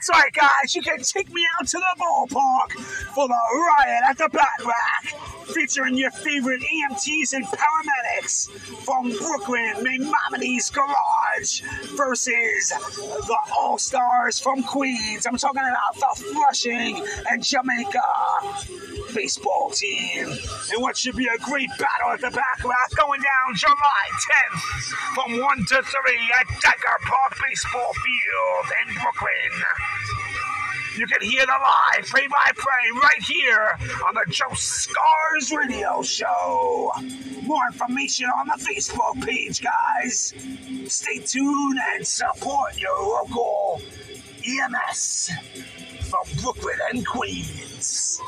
That's right, guys. You can take me out to the ballpark for the riot at the Bat Rack featuring your favorite EMTs and paramedics from Brooklyn, Maimonides Garage versus the All Stars from Queens. I'm talking about the Flushing and Jamaica baseball team. And what should be a great battle at the Rack going down July 10th from 1 to 3 at Dyker Park Baseball Field in Brooklyn. You can hear the live play by play right here on the Joe Scars Radio Show. More information on the Facebook page, guys. Stay tuned and support your local EMS from Brooklyn and Queens.